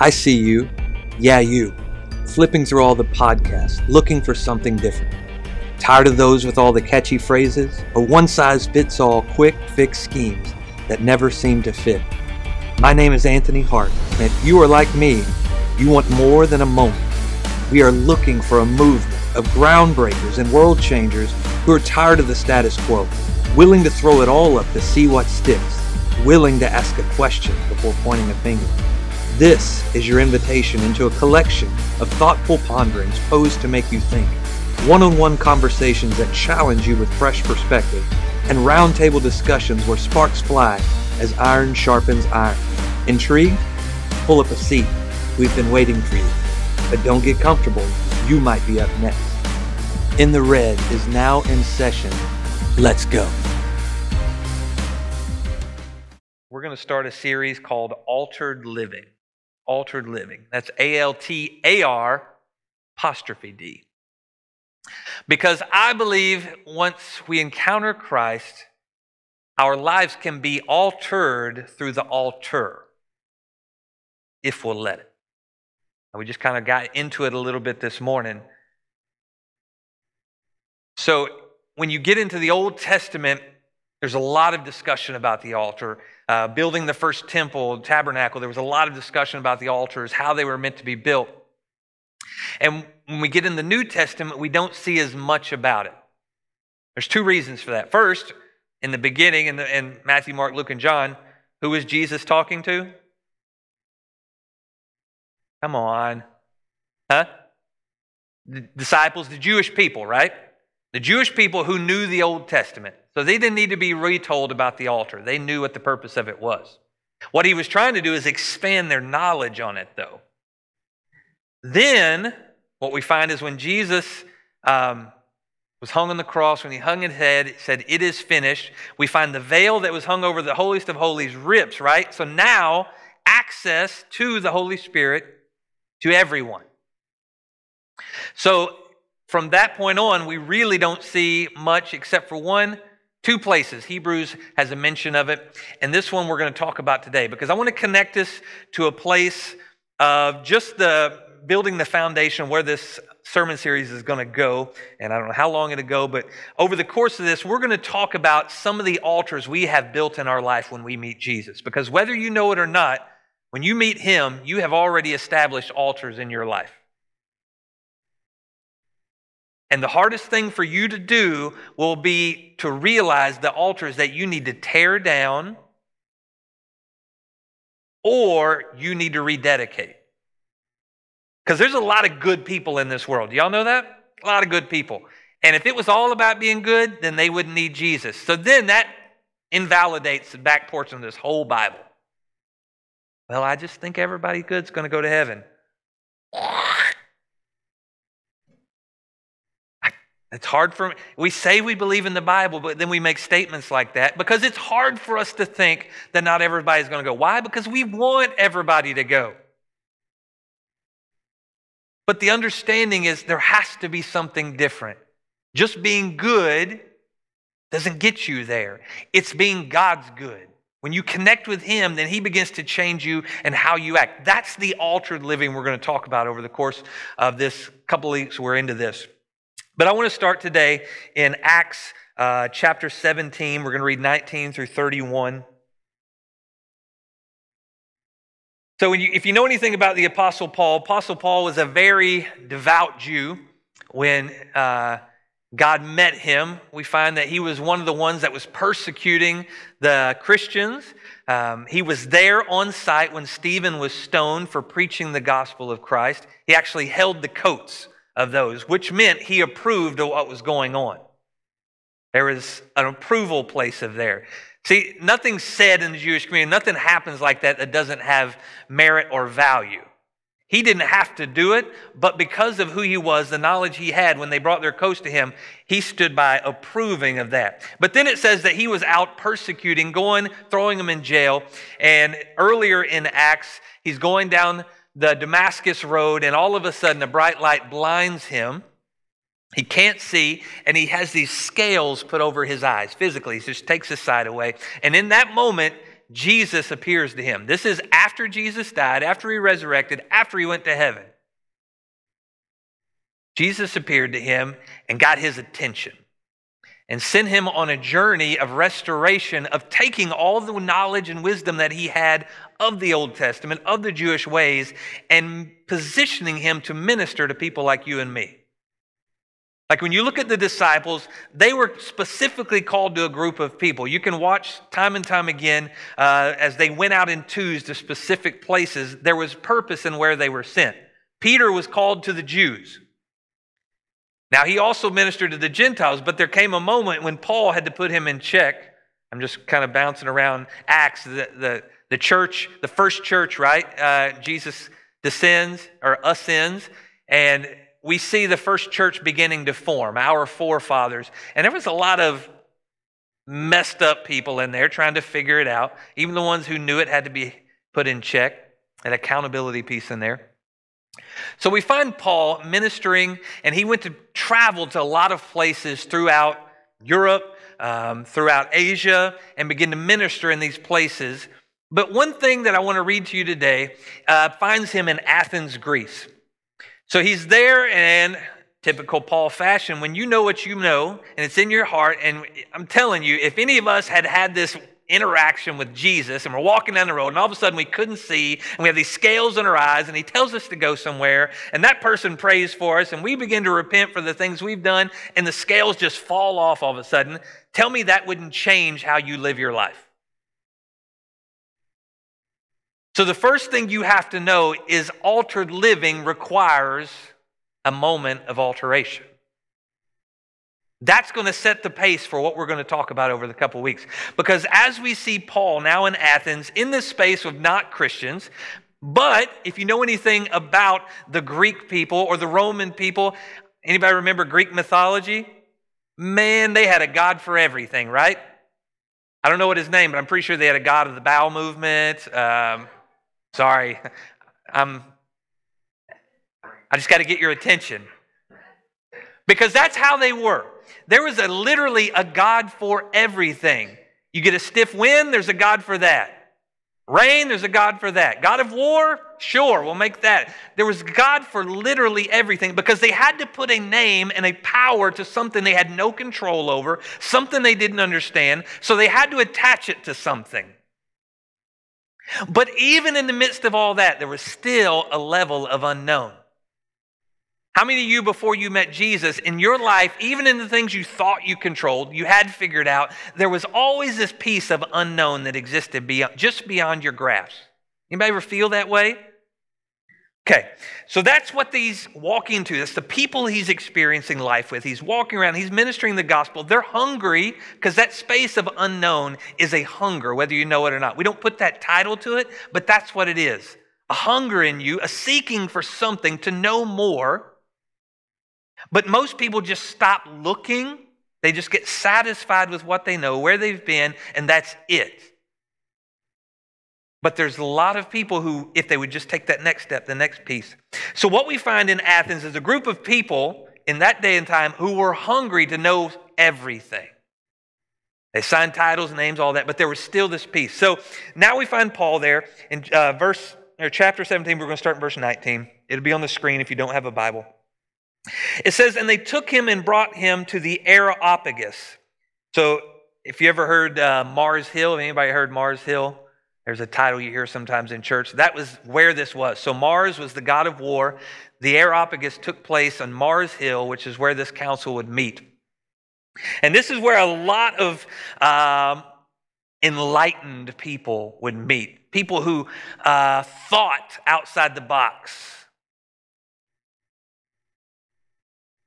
I see you, yeah, you, flipping through all the podcasts, looking for something different. Tired of those with all the catchy phrases or one size fits all quick fix schemes that never seem to fit? My name is Anthony Hart, and if you are like me, you want more than a moment. We are looking for a movement of groundbreakers and world changers who are tired of the status quo, willing to throw it all up to see what sticks, willing to ask a question before pointing a finger. This is your invitation into a collection of thoughtful ponderings posed to make you think, one on one conversations that challenge you with fresh perspective, and roundtable discussions where sparks fly as iron sharpens iron. Intrigued? Pull up a seat. We've been waiting for you. But don't get comfortable. You might be up next. In the Red is now in session. Let's go. We're going to start a series called Altered Living. Altered Living. That's A L T A R apostrophe D. Because I believe once we encounter Christ, our lives can be altered through the altar if we'll let it. And we just kind of got into it a little bit this morning. So, when you get into the Old Testament, there's a lot of discussion about the altar. Uh, building the first temple, tabernacle, there was a lot of discussion about the altars, how they were meant to be built. And when we get in the New Testament, we don't see as much about it. There's two reasons for that. First, in the beginning, in, the, in Matthew, Mark, Luke, and John, who was Jesus talking to? Come on. Huh? The disciples, the Jewish people, right? The Jewish people who knew the Old Testament. So they didn't need to be retold about the altar. They knew what the purpose of it was. What he was trying to do is expand their knowledge on it, though. Then, what we find is when Jesus um, was hung on the cross, when he hung his head, it said, It is finished. We find the veil that was hung over the holiest of holies rips, right? So now, access to the Holy Spirit to everyone. So from that point on, we really don't see much except for one, two places. Hebrews has a mention of it, and this one we're going to talk about today because I want to connect this to a place of just the building the foundation where this sermon series is going to go, and I don't know how long it'll go, but over the course of this, we're going to talk about some of the altars we have built in our life when we meet Jesus. Because whether you know it or not, when you meet Him, you have already established altars in your life. And the hardest thing for you to do will be to realize the altars that you need to tear down or you need to rededicate. Because there's a lot of good people in this world. Y'all know that? A lot of good people. And if it was all about being good, then they wouldn't need Jesus. So then that invalidates the back portion of this whole Bible. Well, I just think everybody good's going to go to heaven. It's hard for. We say we believe in the Bible, but then we make statements like that because it's hard for us to think that not everybody's going to go. Why? Because we want everybody to go. But the understanding is there has to be something different. Just being good doesn't get you there, it's being God's good. When you connect with Him, then He begins to change you and how you act. That's the altered living we're going to talk about over the course of this couple weeks we're into this. But I want to start today in Acts uh, chapter 17. We're going to read 19 through 31. So, you, if you know anything about the Apostle Paul, Apostle Paul was a very devout Jew. When uh, God met him, we find that he was one of the ones that was persecuting the Christians. Um, he was there on site when Stephen was stoned for preaching the gospel of Christ. He actually held the coats of those, which meant he approved of what was going on. There was an approval place of there. See, nothing's said in the Jewish community, nothing happens like that that doesn't have merit or value. He didn't have to do it, but because of who he was, the knowledge he had when they brought their coast to him, he stood by approving of that. But then it says that he was out persecuting, going, throwing them in jail. And earlier in Acts, he's going down the Damascus road, and all of a sudden a bright light blinds him. He can't see, and he has these scales put over his eyes physically. He just takes his sight away. And in that moment, Jesus appears to him. This is after Jesus died, after he resurrected, after he went to heaven. Jesus appeared to him and got his attention and sent him on a journey of restoration, of taking all the knowledge and wisdom that he had of the Old Testament, of the Jewish ways, and positioning him to minister to people like you and me. Like when you look at the disciples, they were specifically called to a group of people. You can watch time and time again uh, as they went out in twos to specific places, there was purpose in where they were sent. Peter was called to the Jews. Now, he also ministered to the Gentiles, but there came a moment when Paul had to put him in check. I'm just kind of bouncing around Acts, the, the, the church, the first church, right? Uh, Jesus descends or ascends, and we see the first church beginning to form, our forefathers. And there was a lot of messed up people in there trying to figure it out. Even the ones who knew it had to be put in check, an accountability piece in there. So we find Paul ministering, and he went to travel to a lot of places throughout Europe, um, throughout Asia, and begin to minister in these places. But one thing that I want to read to you today uh, finds him in Athens, Greece. So he's there, and typical Paul fashion, when you know what you know, and it's in your heart, and I'm telling you, if any of us had had this interaction with Jesus and we're walking down the road and all of a sudden we couldn't see and we have these scales in our eyes and he tells us to go somewhere and that person prays for us and we begin to repent for the things we've done and the scales just fall off all of a sudden, tell me that wouldn't change how you live your life. So the first thing you have to know is altered living requires a moment of alteration. That's going to set the pace for what we're going to talk about over the couple weeks. Because as we see Paul now in Athens, in this space of not Christians, but if you know anything about the Greek people or the Roman people, anybody remember Greek mythology? Man, they had a god for everything, right? I don't know what his name, but I'm pretty sure they had a god of the bowel movement. Um, sorry, I'm. I just got to get your attention because that's how they were. There was a, literally a God for everything. You get a stiff wind, there's a God for that. Rain, there's a God for that. God of war, sure, we'll make that. There was God for literally everything because they had to put a name and a power to something they had no control over, something they didn't understand, so they had to attach it to something. But even in the midst of all that, there was still a level of unknown. How many of you, before you met Jesus, in your life, even in the things you thought you controlled, you had figured out, there was always this piece of unknown that existed beyond, just beyond your grasp? Anybody ever feel that way? Okay, so that's what he's walking to. That's the people he's experiencing life with. He's walking around, he's ministering the gospel. They're hungry because that space of unknown is a hunger, whether you know it or not. We don't put that title to it, but that's what it is a hunger in you, a seeking for something to know more but most people just stop looking. They just get satisfied with what they know, where they've been, and that's it. But there's a lot of people who, if they would just take that next step, the next piece. So, what we find in Athens is a group of people in that day and time who were hungry to know everything. They signed titles, names, all that, but there was still this piece. So now we find Paul there in uh, verse or chapter 17. We're going to start in verse 19. It'll be on the screen if you don't have a Bible. It says, and they took him and brought him to the Areopagus. So, if you ever heard uh, Mars Hill, anybody heard Mars Hill? There's a title you hear sometimes in church. That was where this was. So, Mars was the god of war. The Areopagus took place on Mars Hill, which is where this council would meet. And this is where a lot of um, enlightened people would meet, people who uh, thought outside the box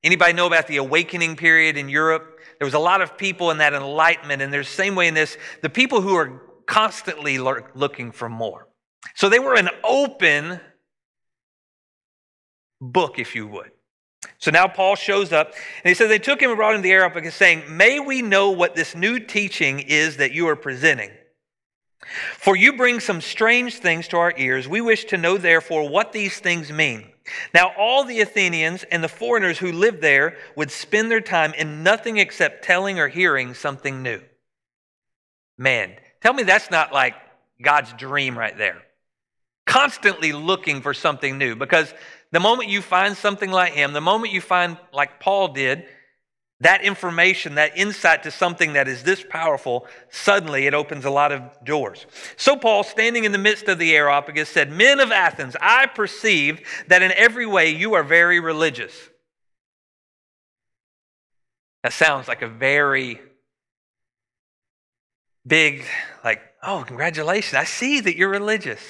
Anybody know about the awakening period in Europe? There was a lot of people in that enlightenment, and there's the same way in this, the people who are constantly looking for more. So they were an open book, if you would. So now Paul shows up, and he says, They took him and brought him to the Areopagus, saying, May we know what this new teaching is that you are presenting. For you bring some strange things to our ears. We wish to know, therefore, what these things mean. Now, all the Athenians and the foreigners who lived there would spend their time in nothing except telling or hearing something new. Man, tell me that's not like God's dream right there. Constantly looking for something new because the moment you find something like him, the moment you find, like Paul did, that information, that insight to something that is this powerful, suddenly it opens a lot of doors. So, Paul, standing in the midst of the Areopagus, said, Men of Athens, I perceive that in every way you are very religious. That sounds like a very big, like, oh, congratulations. I see that you're religious.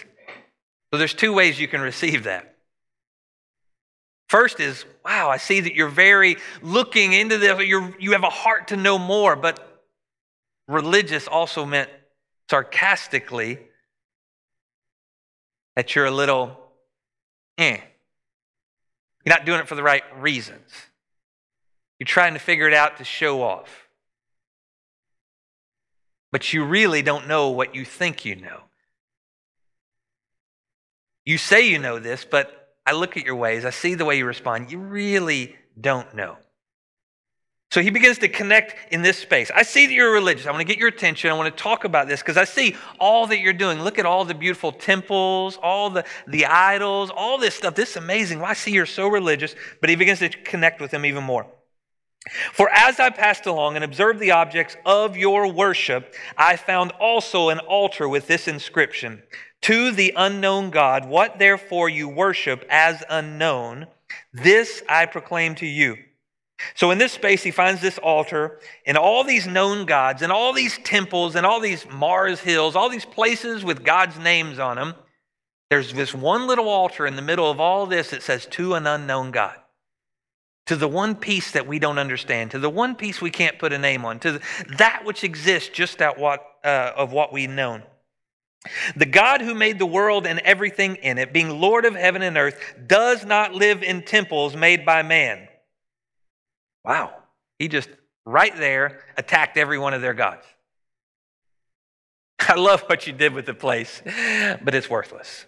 So, there's two ways you can receive that. First is, wow, I see that you're very looking into this, you're, you have a heart to know more. But religious also meant sarcastically that you're a little, eh. You're not doing it for the right reasons. You're trying to figure it out to show off. But you really don't know what you think you know. You say you know this, but I look at your ways, I see the way you respond. You really don't know. So he begins to connect in this space. I see that you're religious. I want to get your attention. I want to talk about this because I see all that you're doing. Look at all the beautiful temples, all the, the idols, all this stuff. This is amazing. Well, I see you're so religious. But he begins to connect with them even more. For as I passed along and observed the objects of your worship, I found also an altar with this inscription to the unknown God, what therefore you worship as unknown, this I proclaim to you. So in this space, he finds this altar and all these known gods and all these temples and all these Mars hills, all these places with God's names on them. There's this one little altar in the middle of all this that says, To an unknown God. To the one piece that we don't understand, to the one piece we can't put a name on, to that which exists just out what, uh, of what we've known. The God who made the world and everything in it, being Lord of heaven and earth, does not live in temples made by man. Wow. He just right there attacked every one of their gods. I love what you did with the place, but it's worthless.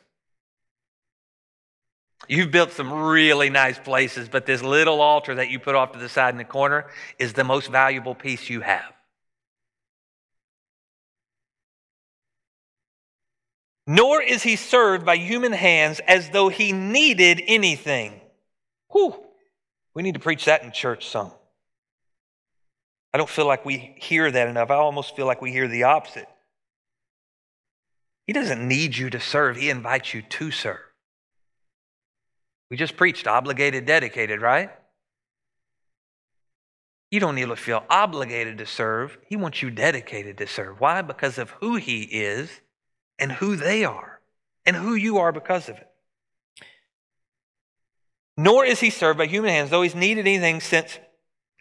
You've built some really nice places, but this little altar that you put off to the side in the corner is the most valuable piece you have. nor is he served by human hands as though he needed anything. Whew. We need to preach that in church some. I don't feel like we hear that enough. I almost feel like we hear the opposite. He doesn't need you to serve, he invites you to serve. We just preached obligated, dedicated, right? You don't need to feel obligated to serve. He wants you dedicated to serve. Why? Because of who he is and who they are and who you are because of it. Nor is he served by human hands, though he's needed anything, since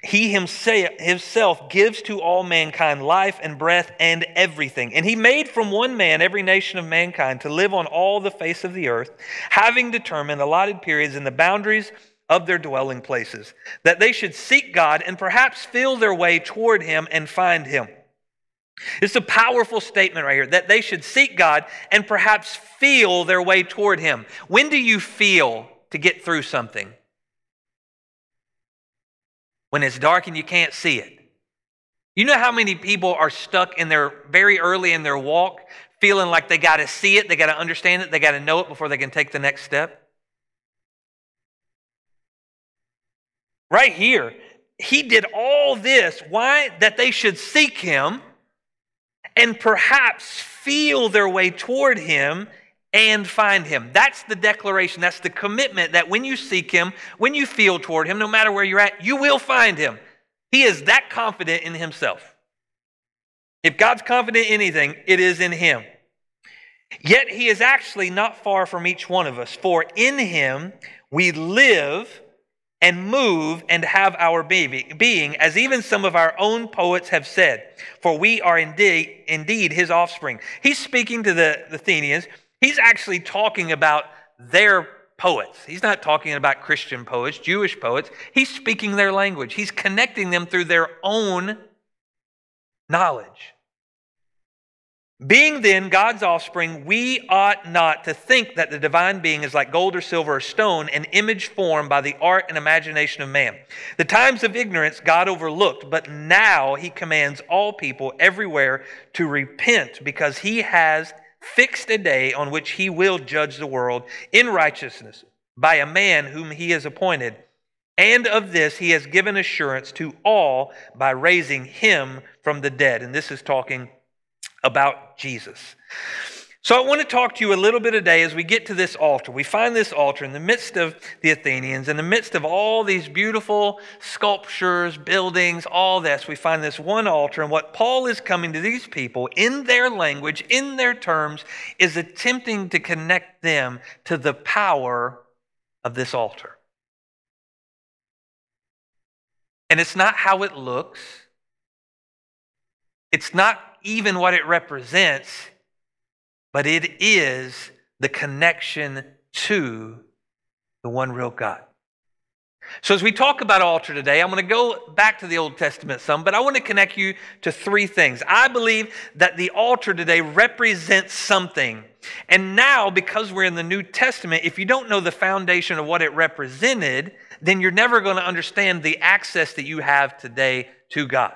he himself gives to all mankind life and breath and everything. And he made from one man every nation of mankind to live on all the face of the earth, having determined allotted periods and the boundaries of their dwelling places, that they should seek God and perhaps feel their way toward him and find him. It's a powerful statement right here that they should seek God and perhaps feel their way toward Him. When do you feel to get through something? When it's dark and you can't see it. You know how many people are stuck in their very early in their walk, feeling like they got to see it, they got to understand it, they got to know it before they can take the next step? Right here, he did all this. Why? That they should seek him and perhaps feel their way toward Him and find Him. That's the declaration. That's the commitment that when you seek Him, when you feel toward Him, no matter where you're at, you will find Him. He is that confident in Himself. If God's confident in anything, it is in Him. Yet He is actually not far from each one of us, for in Him we live and move and have our being, as even some of our own poets have said, for we are indeed, indeed his offspring. He's speaking to the, the Athenians. He's actually talking about their poets. He's not talking about Christian poets, Jewish poets. He's speaking their language. He's connecting them through their own knowledge. Being then God's offspring, we ought not to think that the divine being is like gold or silver or stone, an image formed by the art and imagination of man. The times of ignorance God overlooked, but now he commands all people everywhere to repent because he has fixed a day on which he will judge the world in righteousness by a man whom he has appointed. And of this he has given assurance to all by raising him from the dead. And this is talking about Jesus. So I want to talk to you a little bit today as we get to this altar. We find this altar in the midst of the Athenians, in the midst of all these beautiful sculptures, buildings, all this. We find this one altar, and what Paul is coming to these people in their language, in their terms, is attempting to connect them to the power of this altar. And it's not how it looks, it's not even what it represents but it is the connection to the one real God. So, as we talk about altar today, I'm going to go back to the Old Testament some, but I want to connect you to three things. I believe that the altar today represents something. And now, because we're in the New Testament, if you don't know the foundation of what it represented, then you're never going to understand the access that you have today to God.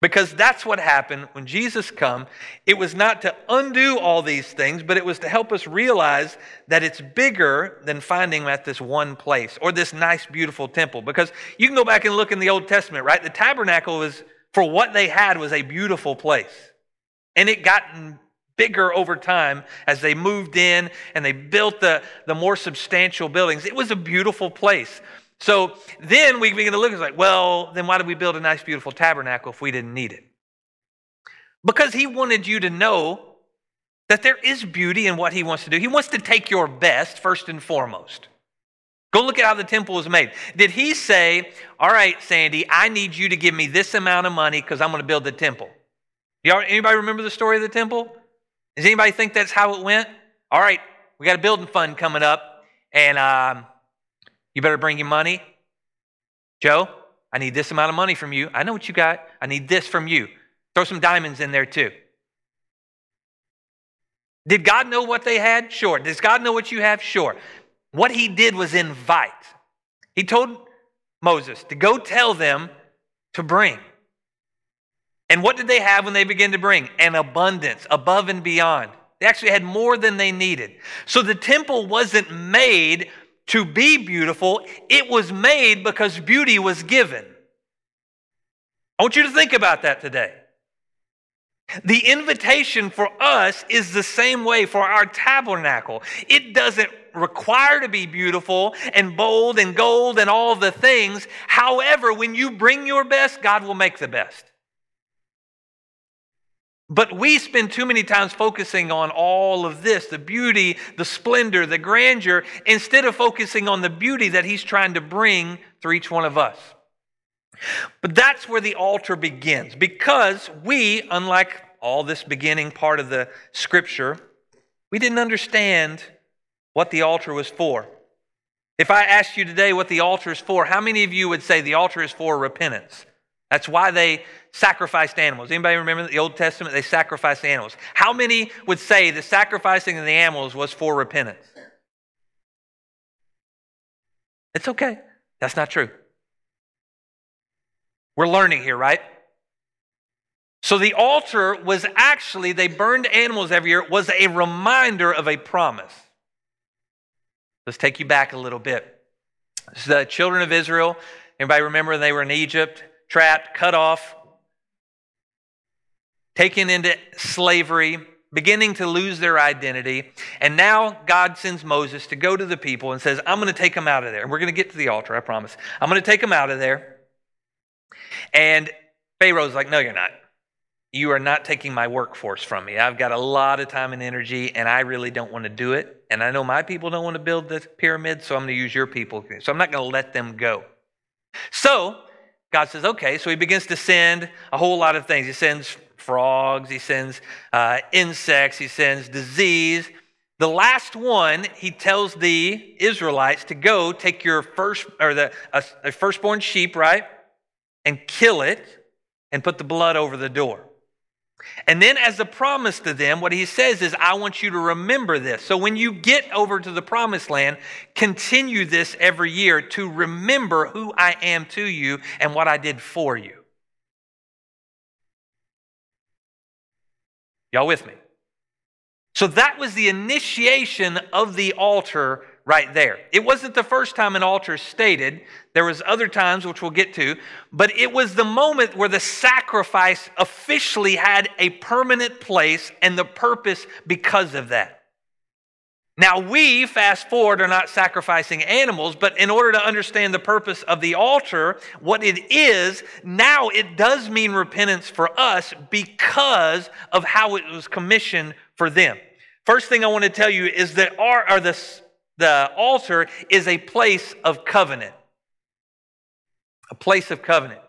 Because that's what happened when Jesus come. It was not to undo all these things, but it was to help us realize that it's bigger than finding at this one place or this nice, beautiful temple. Because you can go back and look in the Old Testament, right? The tabernacle was, for what they had, was a beautiful place. And it gotten bigger over time as they moved in and they built the, the more substantial buildings. It was a beautiful place. So then we begin to look, it's like, well, then why did we build a nice, beautiful tabernacle if we didn't need it? Because he wanted you to know that there is beauty in what he wants to do. He wants to take your best first and foremost. Go look at how the temple was made. Did he say, All right, Sandy, I need you to give me this amount of money because I'm going to build the temple? Y'all, anybody remember the story of the temple? Does anybody think that's how it went? All right, we got a building fund coming up, and um, you better bring your money. Joe, I need this amount of money from you. I know what you got. I need this from you. Throw some diamonds in there too. Did God know what they had? Sure. Does God know what you have? Sure. What he did was invite. He told Moses to go tell them to bring. And what did they have when they began to bring? An abundance, above and beyond. They actually had more than they needed. So the temple wasn't made to be beautiful, it was made because beauty was given. I want you to think about that today. The invitation for us is the same way for our tabernacle. It doesn't require to be beautiful and bold and gold and all the things. However, when you bring your best, God will make the best. But we spend too many times focusing on all of this the beauty, the splendor, the grandeur, instead of focusing on the beauty that He's trying to bring through each one of us. But that's where the altar begins because we, unlike all this beginning part of the scripture, we didn't understand what the altar was for. If I asked you today what the altar is for, how many of you would say the altar is for repentance? That's why they sacrificed animals. Anybody remember the Old Testament? They sacrificed animals. How many would say the sacrificing of the animals was for repentance? It's okay. That's not true. We're learning here, right? So the altar was actually, they burned animals every year, was a reminder of a promise. Let's take you back a little bit. So the children of Israel. Anybody remember they were in Egypt? trapped, cut off, taken into slavery, beginning to lose their identity. And now God sends Moses to go to the people and says, I'm going to take them out of there. And we're going to get to the altar, I promise. I'm going to take them out of there. And Pharaoh's like, No, you're not. You are not taking my workforce from me. I've got a lot of time and energy, and I really don't want to do it. And I know my people don't want to build the pyramid, so I'm going to use your people. So I'm not going to let them go. So God says, okay. So he begins to send a whole lot of things. He sends frogs, he sends uh, insects, he sends disease. The last one, he tells the Israelites to go take your first or the a, a firstborn sheep, right, and kill it and put the blood over the door. And then, as a promise to them, what he says is, I want you to remember this. So, when you get over to the promised land, continue this every year to remember who I am to you and what I did for you. Y'all with me? So that was the initiation of the altar right there. It wasn't the first time an altar stated. There was other times which we'll get to, but it was the moment where the sacrifice officially had a permanent place and the purpose because of that. Now, we, fast forward, are not sacrificing animals, but in order to understand the purpose of the altar, what it is, now it does mean repentance for us because of how it was commissioned for them. First thing I want to tell you is that our, or the, the altar is a place of covenant. A place of covenant.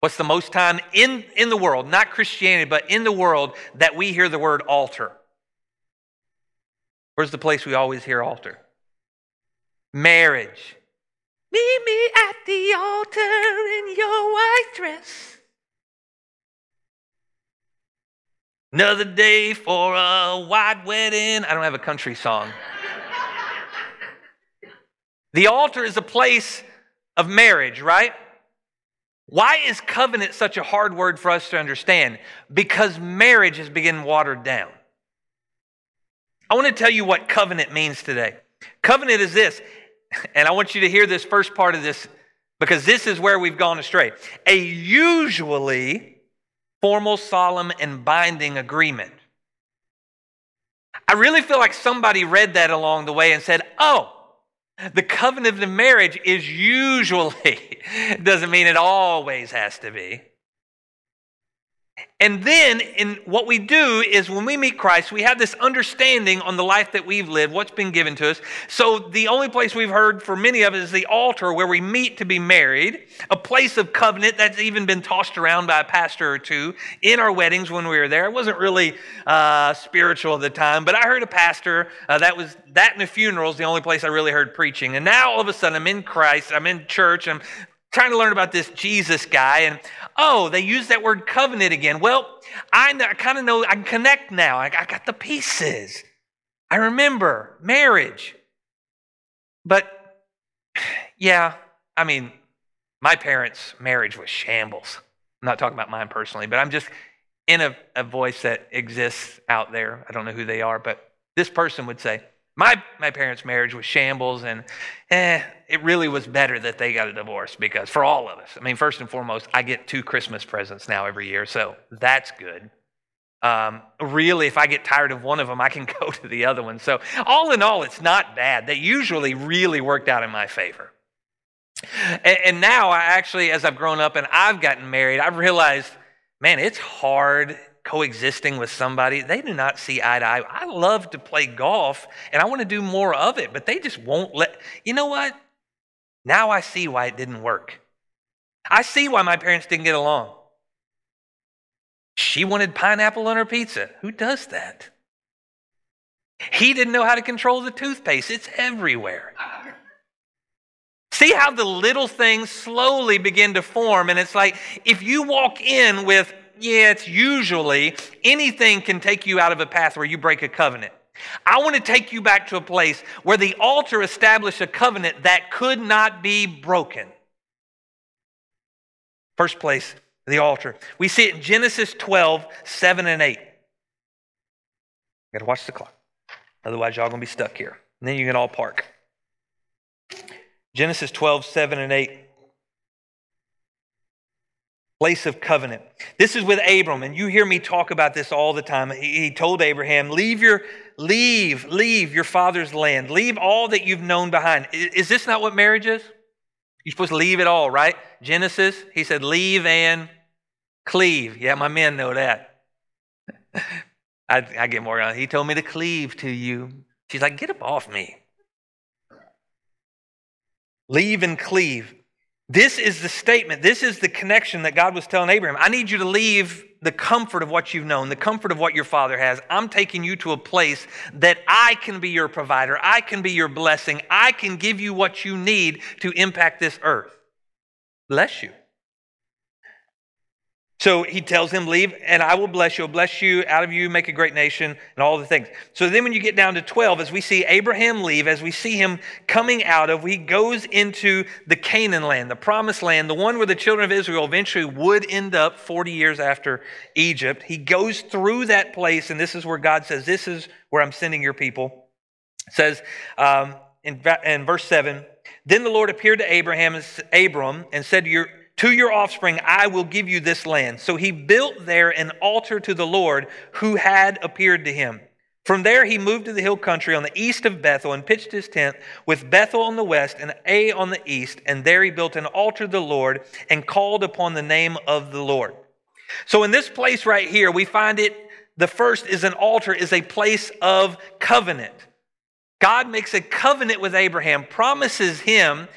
What's the most time in, in the world, not Christianity, but in the world, that we hear the word altar? Where's the place we always hear altar? Marriage. Meet me at the altar in your white dress. Another day for a white wedding. I don't have a country song. the altar is a place of marriage, right? Why is covenant such a hard word for us to understand? Because marriage has been watered down. I want to tell you what covenant means today. Covenant is this, and I want you to hear this first part of this because this is where we've gone astray. A usually formal, solemn, and binding agreement. I really feel like somebody read that along the way and said, oh, the covenant of the marriage is usually, doesn't mean it always has to be. And then, in what we do is when we meet Christ, we have this understanding on the life that we've lived, what's been given to us. So, the only place we've heard for many of us is the altar where we meet to be married, a place of covenant that's even been tossed around by a pastor or two in our weddings when we were there. It wasn't really uh, spiritual at the time, but I heard a pastor uh, that was that in the funerals, the only place I really heard preaching. And now all of a sudden, I'm in Christ, I'm in church, I'm trying to learn about this Jesus guy, and oh, they use that word covenant again. Well, I, I kind of know, I can connect now. I, I got the pieces. I remember marriage. But yeah, I mean, my parents' marriage was shambles. I'm not talking about mine personally, but I'm just in a, a voice that exists out there. I don't know who they are, but this person would say, my, my parents' marriage was shambles, and eh, it really was better that they got a divorce because for all of us, I mean, first and foremost, I get two Christmas presents now every year, so that's good. Um, really, if I get tired of one of them, I can go to the other one. So, all in all, it's not bad. They usually really worked out in my favor. And, and now, I actually, as I've grown up and I've gotten married, I've realized, man, it's hard coexisting with somebody, they do not see eye to eye. I love to play golf and I want to do more of it, but they just won't let. You know what? Now I see why it didn't work. I see why my parents didn't get along. She wanted pineapple on her pizza. Who does that? He didn't know how to control the toothpaste, it's everywhere. See how the little things slowly begin to form, and it's like if you walk in with yeah, it's usually anything can take you out of a path where you break a covenant. I want to take you back to a place where the altar established a covenant that could not be broken. First place, the altar. We see it in Genesis 12, 7 and 8. Got to watch the clock. Otherwise, y'all to be stuck here. And then you can all park. Genesis 12, 7 and 8 place of covenant. This is with Abram, and you hear me talk about this all the time. He told Abraham, Leave your leave, leave your father's land, leave all that you've known behind. Is this not what marriage is? You're supposed to leave it all, right? Genesis, he said, leave and cleave. Yeah, my men know that. I, I get more on. He told me to cleave to you. She's like, get up off me. Leave and cleave. This is the statement, this is the connection that God was telling Abraham. I need you to leave the comfort of what you've known, the comfort of what your father has. I'm taking you to a place that I can be your provider, I can be your blessing, I can give you what you need to impact this earth. Bless you. So he tells him, Leave, and I will bless you. I'll bless you, out of you make a great nation, and all the things. So then when you get down to 12, as we see Abraham leave, as we see him coming out of, he goes into the Canaan land, the promised land, the one where the children of Israel eventually would end up 40 years after Egypt. He goes through that place, and this is where God says, This is where I'm sending your people. It says um, in, in verse 7, Then the Lord appeared to Abraham, Abram and said to your to your offspring, I will give you this land. So he built there an altar to the Lord who had appeared to him. From there, he moved to the hill country on the east of Bethel and pitched his tent with Bethel on the west and Ai on the east. And there he built an altar to the Lord and called upon the name of the Lord. So in this place right here, we find it the first is an altar, is a place of covenant. God makes a covenant with Abraham, promises him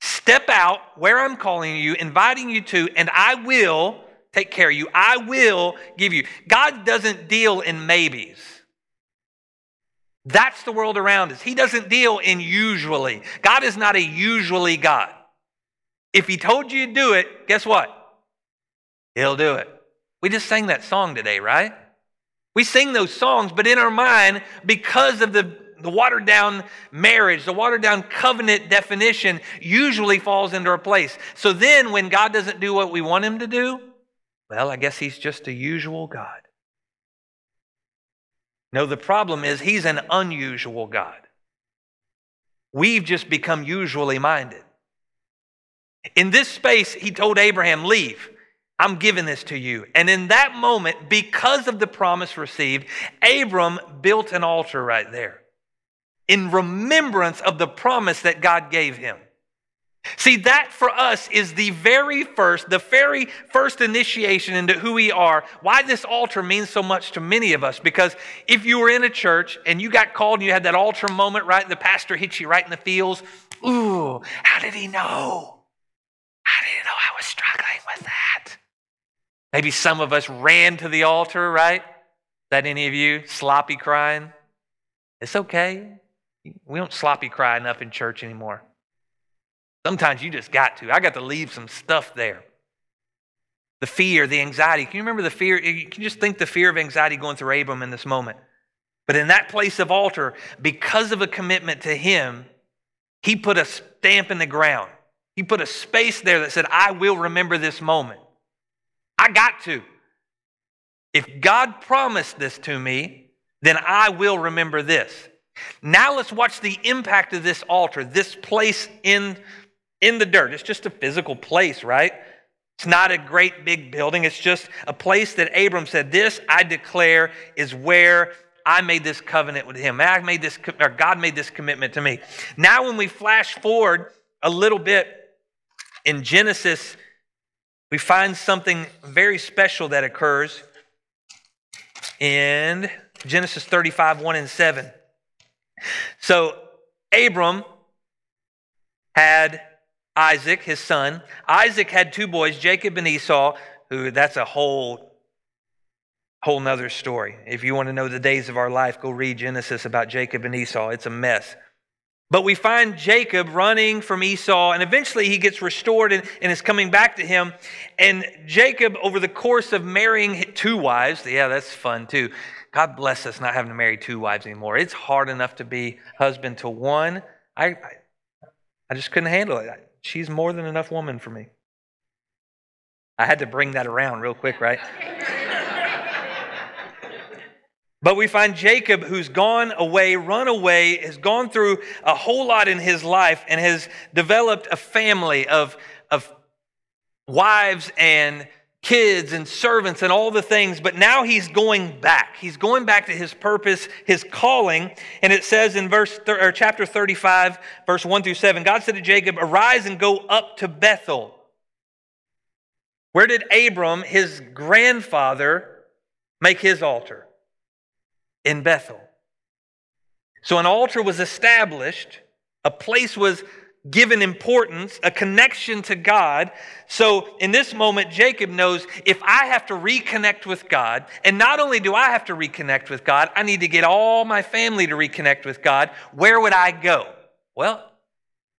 Step out where I'm calling you, inviting you to, and I will take care of you. I will give you. God doesn't deal in maybes. That's the world around us. He doesn't deal in usually. God is not a usually God. If He told you to do it, guess what? He'll do it. We just sang that song today, right? We sing those songs, but in our mind, because of the the watered down marriage, the watered down covenant definition usually falls into a place. So then when God doesn't do what we want him to do, well, I guess he's just a usual God. No, the problem is he's an unusual God. We've just become usually minded. In this space, he told Abraham, Leave. I'm giving this to you. And in that moment, because of the promise received, Abram built an altar right there in remembrance of the promise that God gave him. See, that for us is the very first, the very first initiation into who we are. Why this altar means so much to many of us. Because if you were in a church and you got called and you had that altar moment, right? The pastor hits you right in the feels. Ooh, how did he know? How did he know I was struggling with that? Maybe some of us ran to the altar, right? Is That any of you sloppy crying? It's okay. We don't sloppy cry enough in church anymore. Sometimes you just got to. I got to leave some stuff there. The fear, the anxiety. Can you remember the fear? You can just think the fear of anxiety going through Abram in this moment. But in that place of altar, because of a commitment to him, he put a stamp in the ground. He put a space there that said, I will remember this moment. I got to. If God promised this to me, then I will remember this. Now let's watch the impact of this altar, this place in, in the dirt. It's just a physical place, right? It's not a great big building. It's just a place that Abram said, This I declare is where I made this covenant with him. I made this, or God made this commitment to me. Now, when we flash forward a little bit in Genesis, we find something very special that occurs in Genesis 35, 1 and 7. So Abram had Isaac, his son. Isaac had two boys, Jacob and Esau, who that's a whole whole nother story. If you want to know the days of our life, go read Genesis about Jacob and Esau. It's a mess. But we find Jacob running from Esau, and eventually he gets restored and, and, is coming back to him. And Jacob, over the course of marrying two wives, yeah, that's fun too. God bless us not having to marry two wives anymore. It's hard enough to be husband to one. I, I, just couldn't handle it. She's more than enough woman for me. I had to bring that around real quick, right? But we find Jacob, who's gone away, run away, has gone through a whole lot in his life and has developed a family of, of wives and kids and servants and all the things, but now he's going back. He's going back to his purpose, his calling. And it says in verse or chapter 35, verse 1 through 7, God said to Jacob, Arise and go up to Bethel. Where did Abram, his grandfather, make his altar? In Bethel. So an altar was established, a place was given importance, a connection to God. So in this moment, Jacob knows if I have to reconnect with God, and not only do I have to reconnect with God, I need to get all my family to reconnect with God. Where would I go? Well,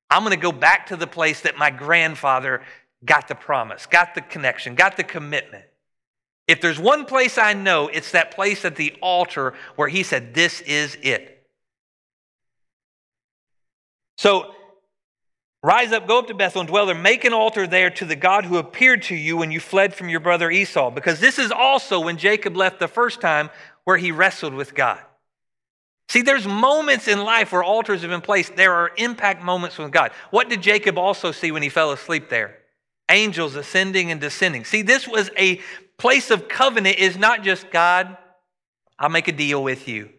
I'm going to go back to the place that my grandfather got the promise, got the connection, got the commitment. If there's one place I know, it's that place at the altar where he said, This is it. So rise up, go up to Bethel and dwell there. Make an altar there to the God who appeared to you when you fled from your brother Esau. Because this is also when Jacob left the first time where he wrestled with God. See, there's moments in life where altars have been placed. There are impact moments with God. What did Jacob also see when he fell asleep there? Angels ascending and descending. See, this was a place of covenant is not just God, I'll make a deal with you.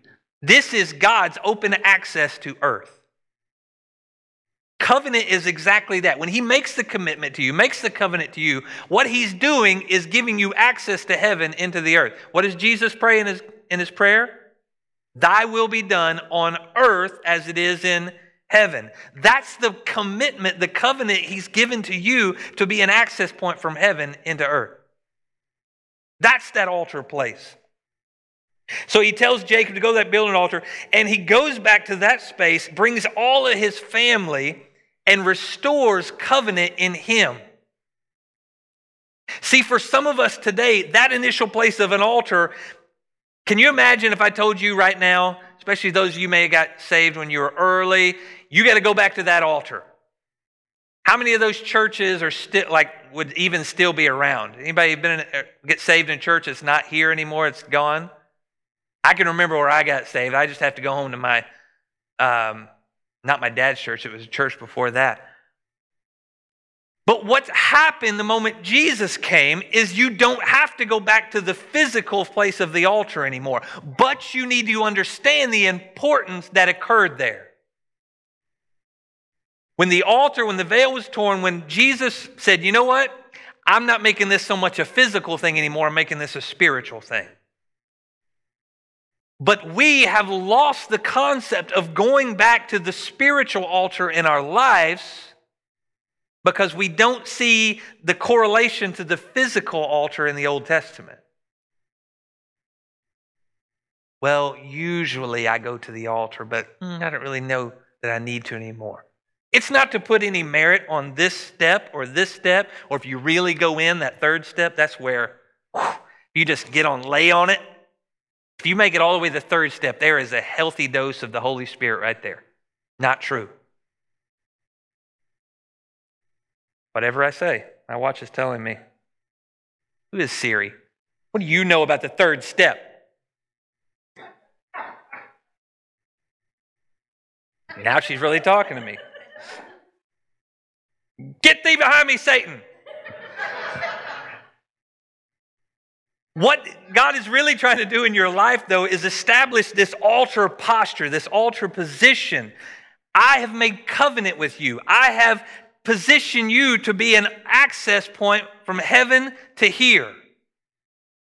This is God's open access to earth. Covenant is exactly that. When he makes the commitment to you, makes the covenant to you, what he's doing is giving you access to heaven into the earth. What does Jesus pray in his, in his prayer? Thy will be done on earth as it is in heaven. That's the commitment, the covenant he's given to you to be an access point from heaven into earth. That's that altar place. So he tells Jacob to go to that building altar, and he goes back to that space, brings all of his family, and restores covenant in him. See, for some of us today, that initial place of an altar, can you imagine if I told you right now, especially those of you may have got saved when you were early, you got to go back to that altar. How many of those churches are still like would even still be around? Anybody been in, uh, get saved in church that's not here anymore? It's gone. I can remember where I got saved. I just have to go home to my, um, not my dad's church. It was a church before that. But what's happened the moment Jesus came is you don't have to go back to the physical place of the altar anymore, but you need to understand the importance that occurred there. When the altar, when the veil was torn, when Jesus said, you know what? I'm not making this so much a physical thing anymore, I'm making this a spiritual thing. But we have lost the concept of going back to the spiritual altar in our lives because we don't see the correlation to the physical altar in the Old Testament. Well, usually I go to the altar, but mm, I don't really know that I need to anymore. It's not to put any merit on this step or this step, or if you really go in that third step, that's where whew, you just get on, lay on it. If you make it all the way to the third step, there is a healthy dose of the Holy Spirit right there. Not true. Whatever I say, my watch is telling me. Who is Siri? What do you know about the third step? Now she's really talking to me. Get thee behind me, Satan. What God is really trying to do in your life, though, is establish this altar posture, this altar position. I have made covenant with you. I have positioned you to be an access point from heaven to here.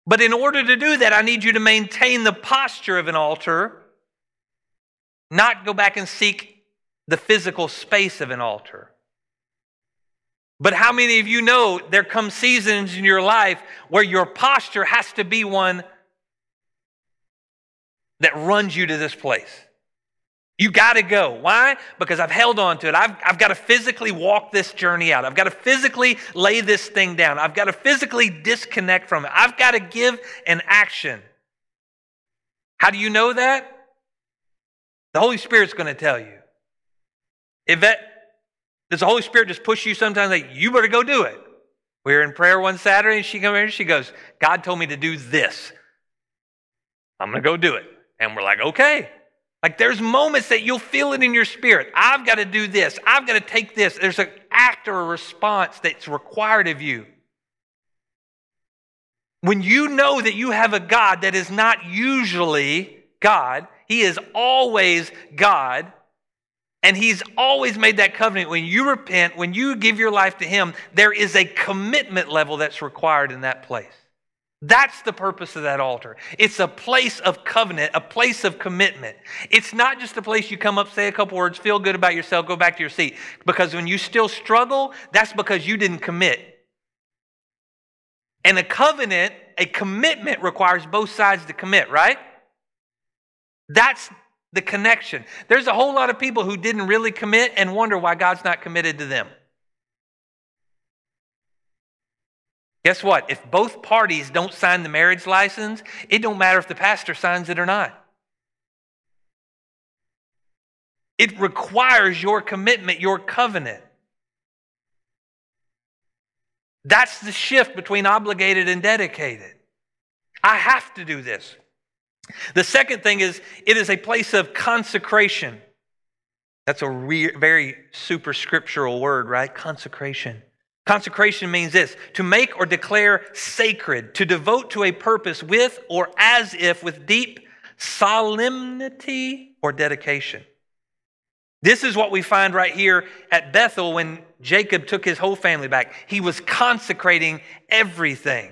But in order to do that, I need you to maintain the posture of an altar, not go back and seek the physical space of an altar. But how many of you know there come seasons in your life where your posture has to be one that runs you to this place? You got to go. Why? Because I've held on to it. I've, I've got to physically walk this journey out. I've got to physically lay this thing down. I've got to physically disconnect from it. I've got to give an action. How do you know that? The Holy Spirit's going to tell you. If that, does the Holy Spirit just push you sometimes like, you better go do it? We were in prayer one Saturday and she comes in she goes, God told me to do this. I'm going to go do it. And we're like, okay. Like there's moments that you'll feel it in your spirit. I've got to do this. I've got to take this. There's an act or a response that's required of you. When you know that you have a God that is not usually God, He is always God, and he's always made that covenant. When you repent, when you give your life to him, there is a commitment level that's required in that place. That's the purpose of that altar. It's a place of covenant, a place of commitment. It's not just a place you come up, say a couple words, feel good about yourself, go back to your seat. Because when you still struggle, that's because you didn't commit. And a covenant, a commitment requires both sides to commit, right? That's the connection. There's a whole lot of people who didn't really commit and wonder why God's not committed to them. Guess what? If both parties don't sign the marriage license, it don't matter if the pastor signs it or not. It requires your commitment, your covenant. That's the shift between obligated and dedicated. I have to do this. The second thing is it is a place of consecration. That's a re- very super scriptural word, right? Consecration. Consecration means this to make or declare sacred, to devote to a purpose with or as if with deep solemnity or dedication. This is what we find right here at Bethel when Jacob took his whole family back. He was consecrating everything.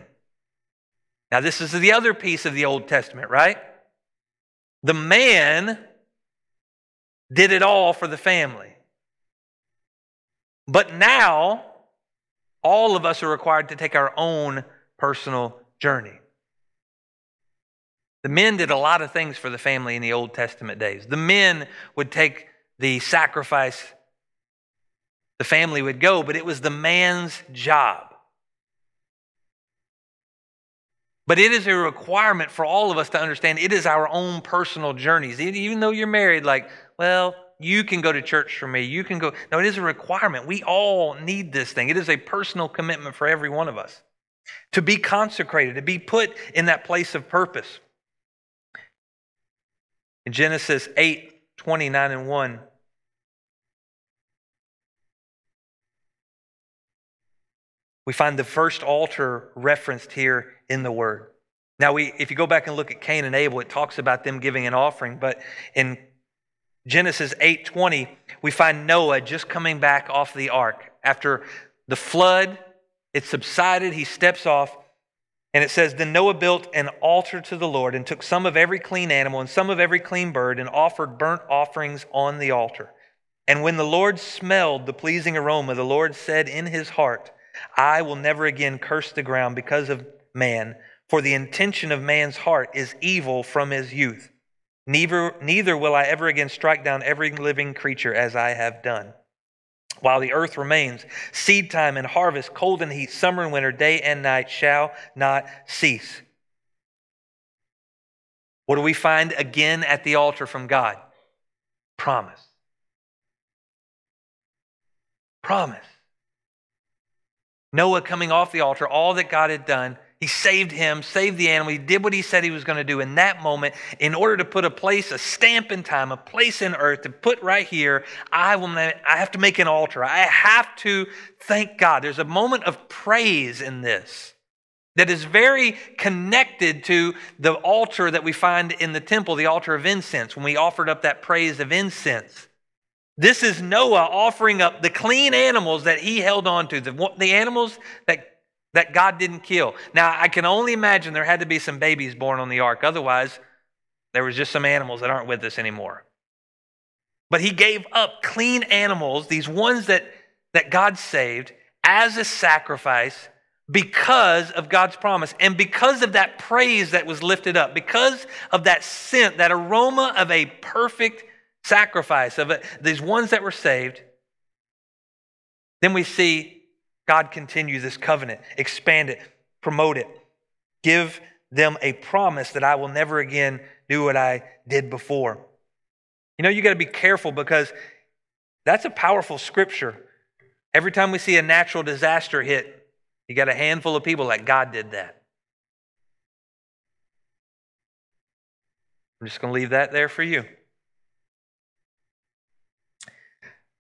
Now, this is the other piece of the Old Testament, right? The man did it all for the family. But now, all of us are required to take our own personal journey. The men did a lot of things for the family in the Old Testament days. The men would take the sacrifice, the family would go, but it was the man's job. But it is a requirement for all of us to understand it is our own personal journeys. Even though you're married, like, well, you can go to church for me. You can go. No, it is a requirement. We all need this thing. It is a personal commitment for every one of us to be consecrated, to be put in that place of purpose. In Genesis 8 29 and 1, we find the first altar referenced here in the word. Now, we, if you go back and look at Cain and Abel, it talks about them giving an offering, but in Genesis 8:20, we find Noah just coming back off the ark. After the flood, it subsided, he steps off, and it says, Then Noah built an altar to the Lord and took some of every clean animal and some of every clean bird and offered burnt offerings on the altar. And when the Lord smelled the pleasing aroma, the Lord said in his heart, I will never again curse the ground because of man, for the intention of man's heart is evil from his youth. Neither, neither will I ever again strike down every living creature as I have done. While the earth remains, seed time and harvest, cold and heat, summer and winter, day and night shall not cease. What do we find again at the altar from God? Promise. Promise. Noah coming off the altar, all that God had done, he saved him, saved the animal. He did what he said he was going to do in that moment in order to put a place, a stamp in time, a place in earth to put right here. I will. I have to make an altar. I have to thank God. There's a moment of praise in this that is very connected to the altar that we find in the temple, the altar of incense, when we offered up that praise of incense. This is Noah offering up the clean animals that he held on to, the, the animals that, that God didn't kill. Now, I can only imagine there had to be some babies born on the ark. Otherwise, there was just some animals that aren't with us anymore. But he gave up clean animals, these ones that, that God saved, as a sacrifice because of God's promise and because of that praise that was lifted up, because of that scent, that aroma of a perfect sacrifice of it, these ones that were saved, then we see God continue this covenant, expand it, promote it, give them a promise that I will never again do what I did before. You know, you got to be careful because that's a powerful scripture. Every time we see a natural disaster hit, you got a handful of people like God did that. I'm just going to leave that there for you.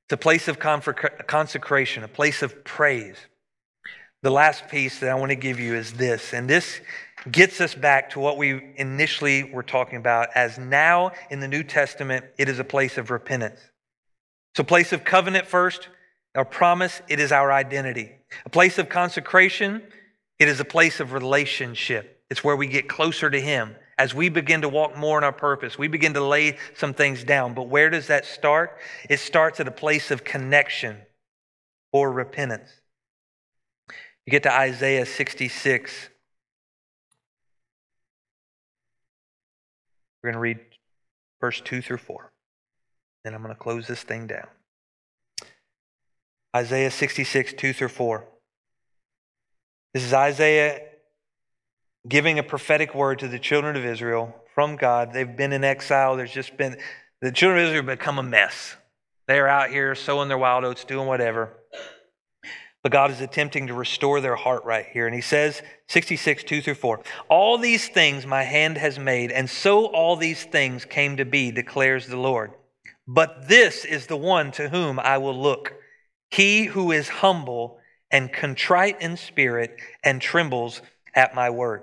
It's a place of consecration, a place of praise. The last piece that I want to give you is this, and this gets us back to what we initially were talking about as now in the New Testament, it is a place of repentance. It's a place of covenant first, our promise, it is our identity. A place of consecration, it is a place of relationship. It's where we get closer to Him as we begin to walk more in our purpose, we begin to lay some things down. But where does that start? It starts at a place of connection or repentance. You get to Isaiah 66. We're going to read verse 2 through 4. Then I'm going to close this thing down. Isaiah 66, 2 through 4. This is Isaiah giving a prophetic word to the children of Israel from God. They've been in exile. There's just been, the children of Israel have become a mess. They're out here sowing their wild oats, doing whatever. But God is attempting to restore their heart right here. And he says, 66, 2 through 4, All these things my hand has made, and so all these things came to be, declares the Lord. But this is the one to whom I will look, he who is humble and contrite in spirit and trembles at my word.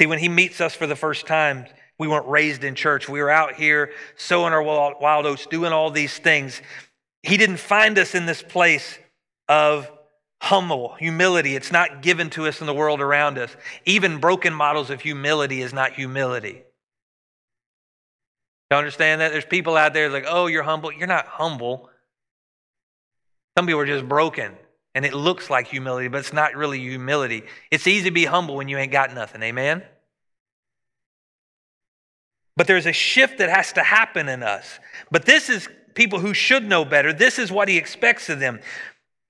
See, when he meets us for the first time, we weren't raised in church. We were out here sowing our wild oats, doing all these things. He didn't find us in this place of humble humility. It's not given to us in the world around us. Even broken models of humility is not humility. You understand that? There's people out there like, oh, you're humble. You're not humble. Some people are just broken, and it looks like humility, but it's not really humility. It's easy to be humble when you ain't got nothing. Amen? But there's a shift that has to happen in us. But this is people who should know better. This is what he expects of them.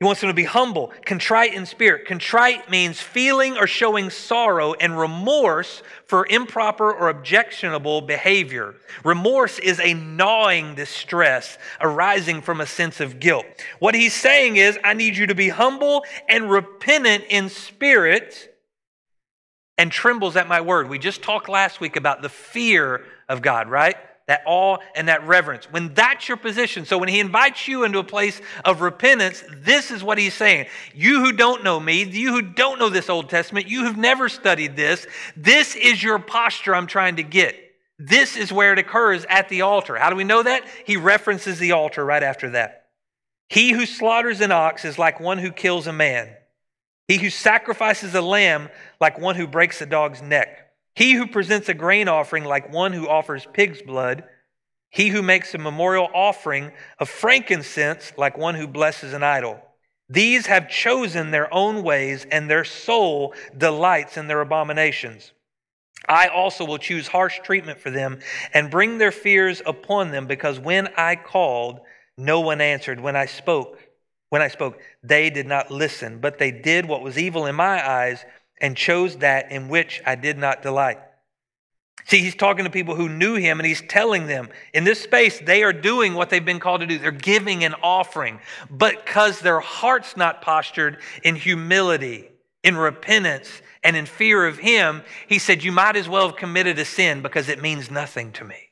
He wants them to be humble, contrite in spirit. Contrite means feeling or showing sorrow and remorse for improper or objectionable behavior. Remorse is a gnawing distress arising from a sense of guilt. What he's saying is, I need you to be humble and repentant in spirit and trembles at my word. We just talked last week about the fear of God, right? That awe and that reverence. When that's your position, so when he invites you into a place of repentance, this is what he's saying. You who don't know me, you who don't know this Old Testament, you who've never studied this, this is your posture I'm trying to get. This is where it occurs at the altar. How do we know that? He references the altar right after that. He who slaughters an ox is like one who kills a man. He who sacrifices a lamb like one who breaks a dog's neck. He who presents a grain offering like one who offers pig's blood, he who makes a memorial offering of frankincense like one who blesses an idol. These have chosen their own ways, and their soul delights in their abominations. I also will choose harsh treatment for them and bring their fears upon them, because when I called, no one answered. When I spoke, when I spoke, they did not listen, but they did what was evil in my eyes and chose that in which I did not delight. See, he's talking to people who knew him and he's telling them in this space they are doing what they've been called to do. They're giving an offering. But because their heart's not postured in humility, in repentance, and in fear of him, he said, You might as well have committed a sin because it means nothing to me.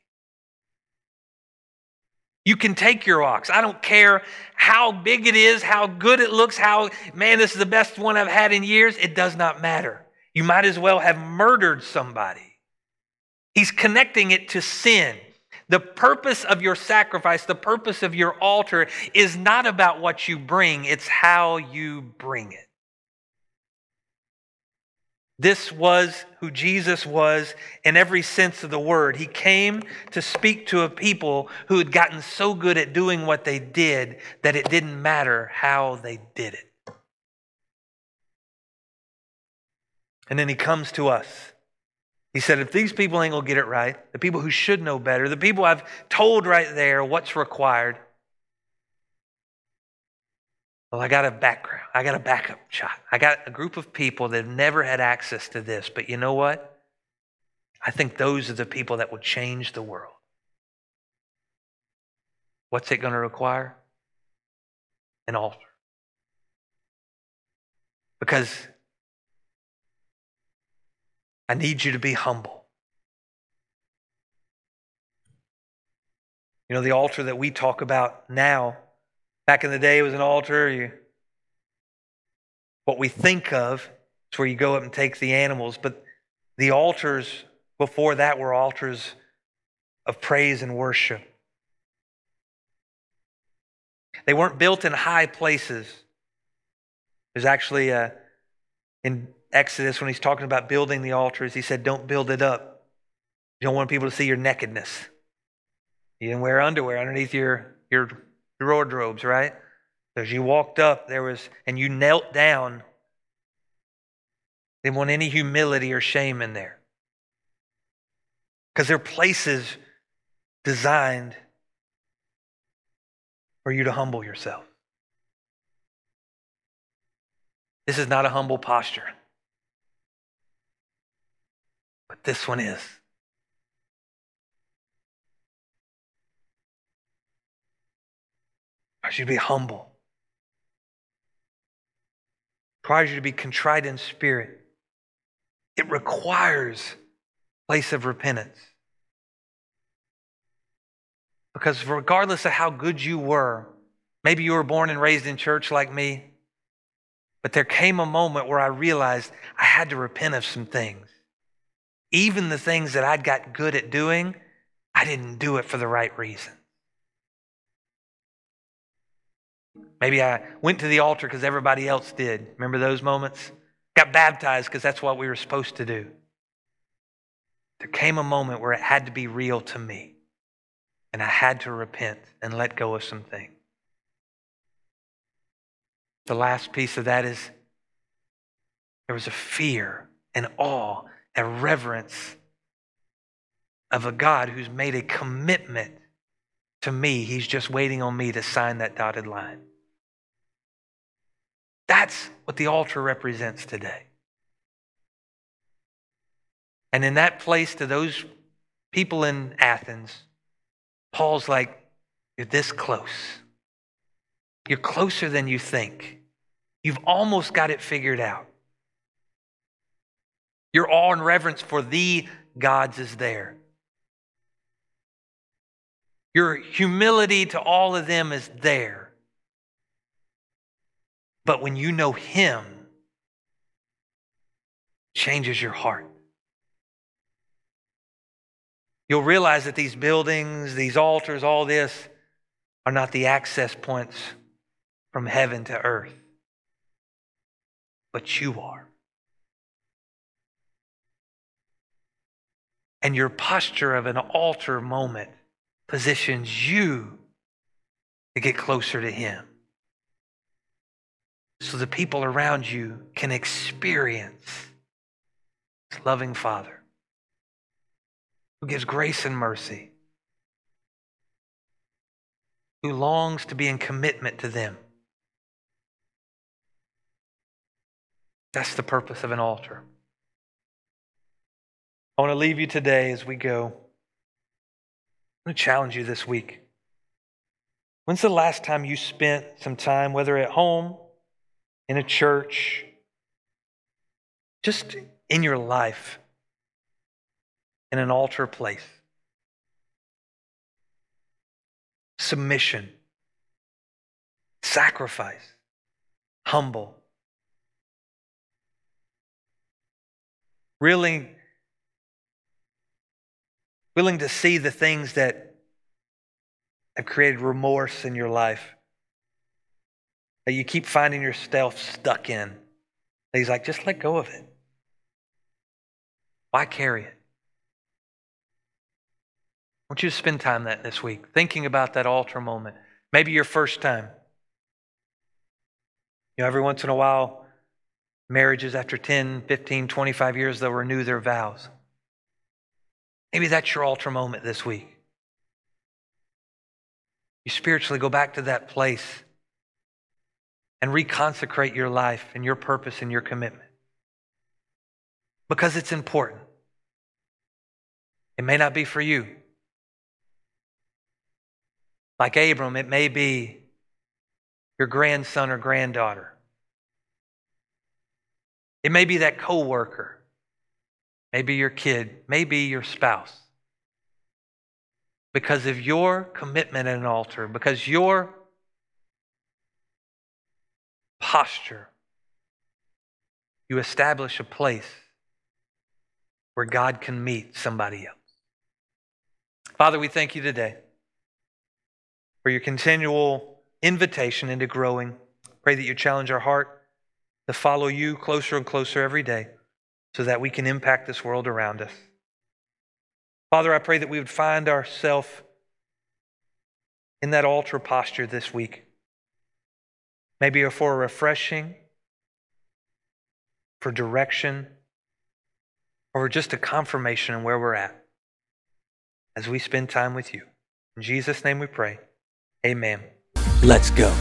You can take your ox. I don't care how big it is, how good it looks, how, man, this is the best one I've had in years. It does not matter. You might as well have murdered somebody. He's connecting it to sin. The purpose of your sacrifice, the purpose of your altar is not about what you bring, it's how you bring it. This was who Jesus was in every sense of the word. He came to speak to a people who had gotten so good at doing what they did that it didn't matter how they did it. And then he comes to us. He said, if these people ain't going to get it right, the people who should know better, the people I've told right there what's required, well, I got a background. I got a backup shot. I got a group of people that have never had access to this. But you know what? I think those are the people that will change the world. What's it going to require? An altar. Because I need you to be humble. You know, the altar that we talk about now Back in the day, it was an altar. You, what we think of is where you go up and take the animals, but the altars before that were altars of praise and worship. They weren't built in high places. There's actually a, in Exodus when he's talking about building the altars, he said, Don't build it up. You don't want people to see your nakedness. You didn't wear underwear underneath your, your wardrobes, right? As you walked up, there was, and you knelt down. They want any humility or shame in there. Because they're places designed for you to humble yourself. This is not a humble posture. But this one is. I should be humble. Requires you to be contrite in spirit. It requires place of repentance. Because regardless of how good you were, maybe you were born and raised in church like me, but there came a moment where I realized I had to repent of some things. Even the things that I'd got good at doing, I didn't do it for the right reason. Maybe I went to the altar because everybody else did. Remember those moments? Got baptized because that's what we were supposed to do. There came a moment where it had to be real to me, and I had to repent and let go of some things. The last piece of that is there was a fear, and awe, and reverence of a God who's made a commitment to me. He's just waiting on me to sign that dotted line. That's what the altar represents today. And in that place, to those people in Athens, Paul's like, You're this close. You're closer than you think. You've almost got it figured out. Your awe and reverence for the gods is there. Your humility to all of them is there. But when you know Him, changes your heart. You'll realize that these buildings, these altars, all this are not the access points from heaven to earth but you are. And your posture of an altar moment positions you to get closer to Him. So the people around you can experience this loving Father who gives grace and mercy, who longs to be in commitment to them. That's the purpose of an altar. I want to leave you today as we go. To challenge you this week. When's the last time you spent some time, whether at home, in a church, just in your life, in an altar place? Submission, sacrifice, humble. Really willing to see the things that have created remorse in your life that you keep finding yourself stuck in. That he's like, just let go of it. Why carry it? I want you to spend time that this week, thinking about that altar moment. Maybe your first time. You know, every once in a while, marriages after 10, 15, 25 years, they'll renew their vows. Maybe that's your altar moment this week. You spiritually go back to that place and reconsecrate your life and your purpose and your commitment because it's important. It may not be for you. Like Abram, it may be your grandson or granddaughter. It may be that coworker, maybe your kid, maybe your spouse. Because of your commitment at an altar, because your posture, you establish a place where God can meet somebody else. Father, we thank you today for your continual invitation into growing. Pray that you challenge our heart to follow you closer and closer every day so that we can impact this world around us. Father, I pray that we would find ourselves in that altar posture this week. Maybe for a refreshing, for direction, or just a confirmation on where we're at as we spend time with you. In Jesus' name we pray. Amen. Let's go.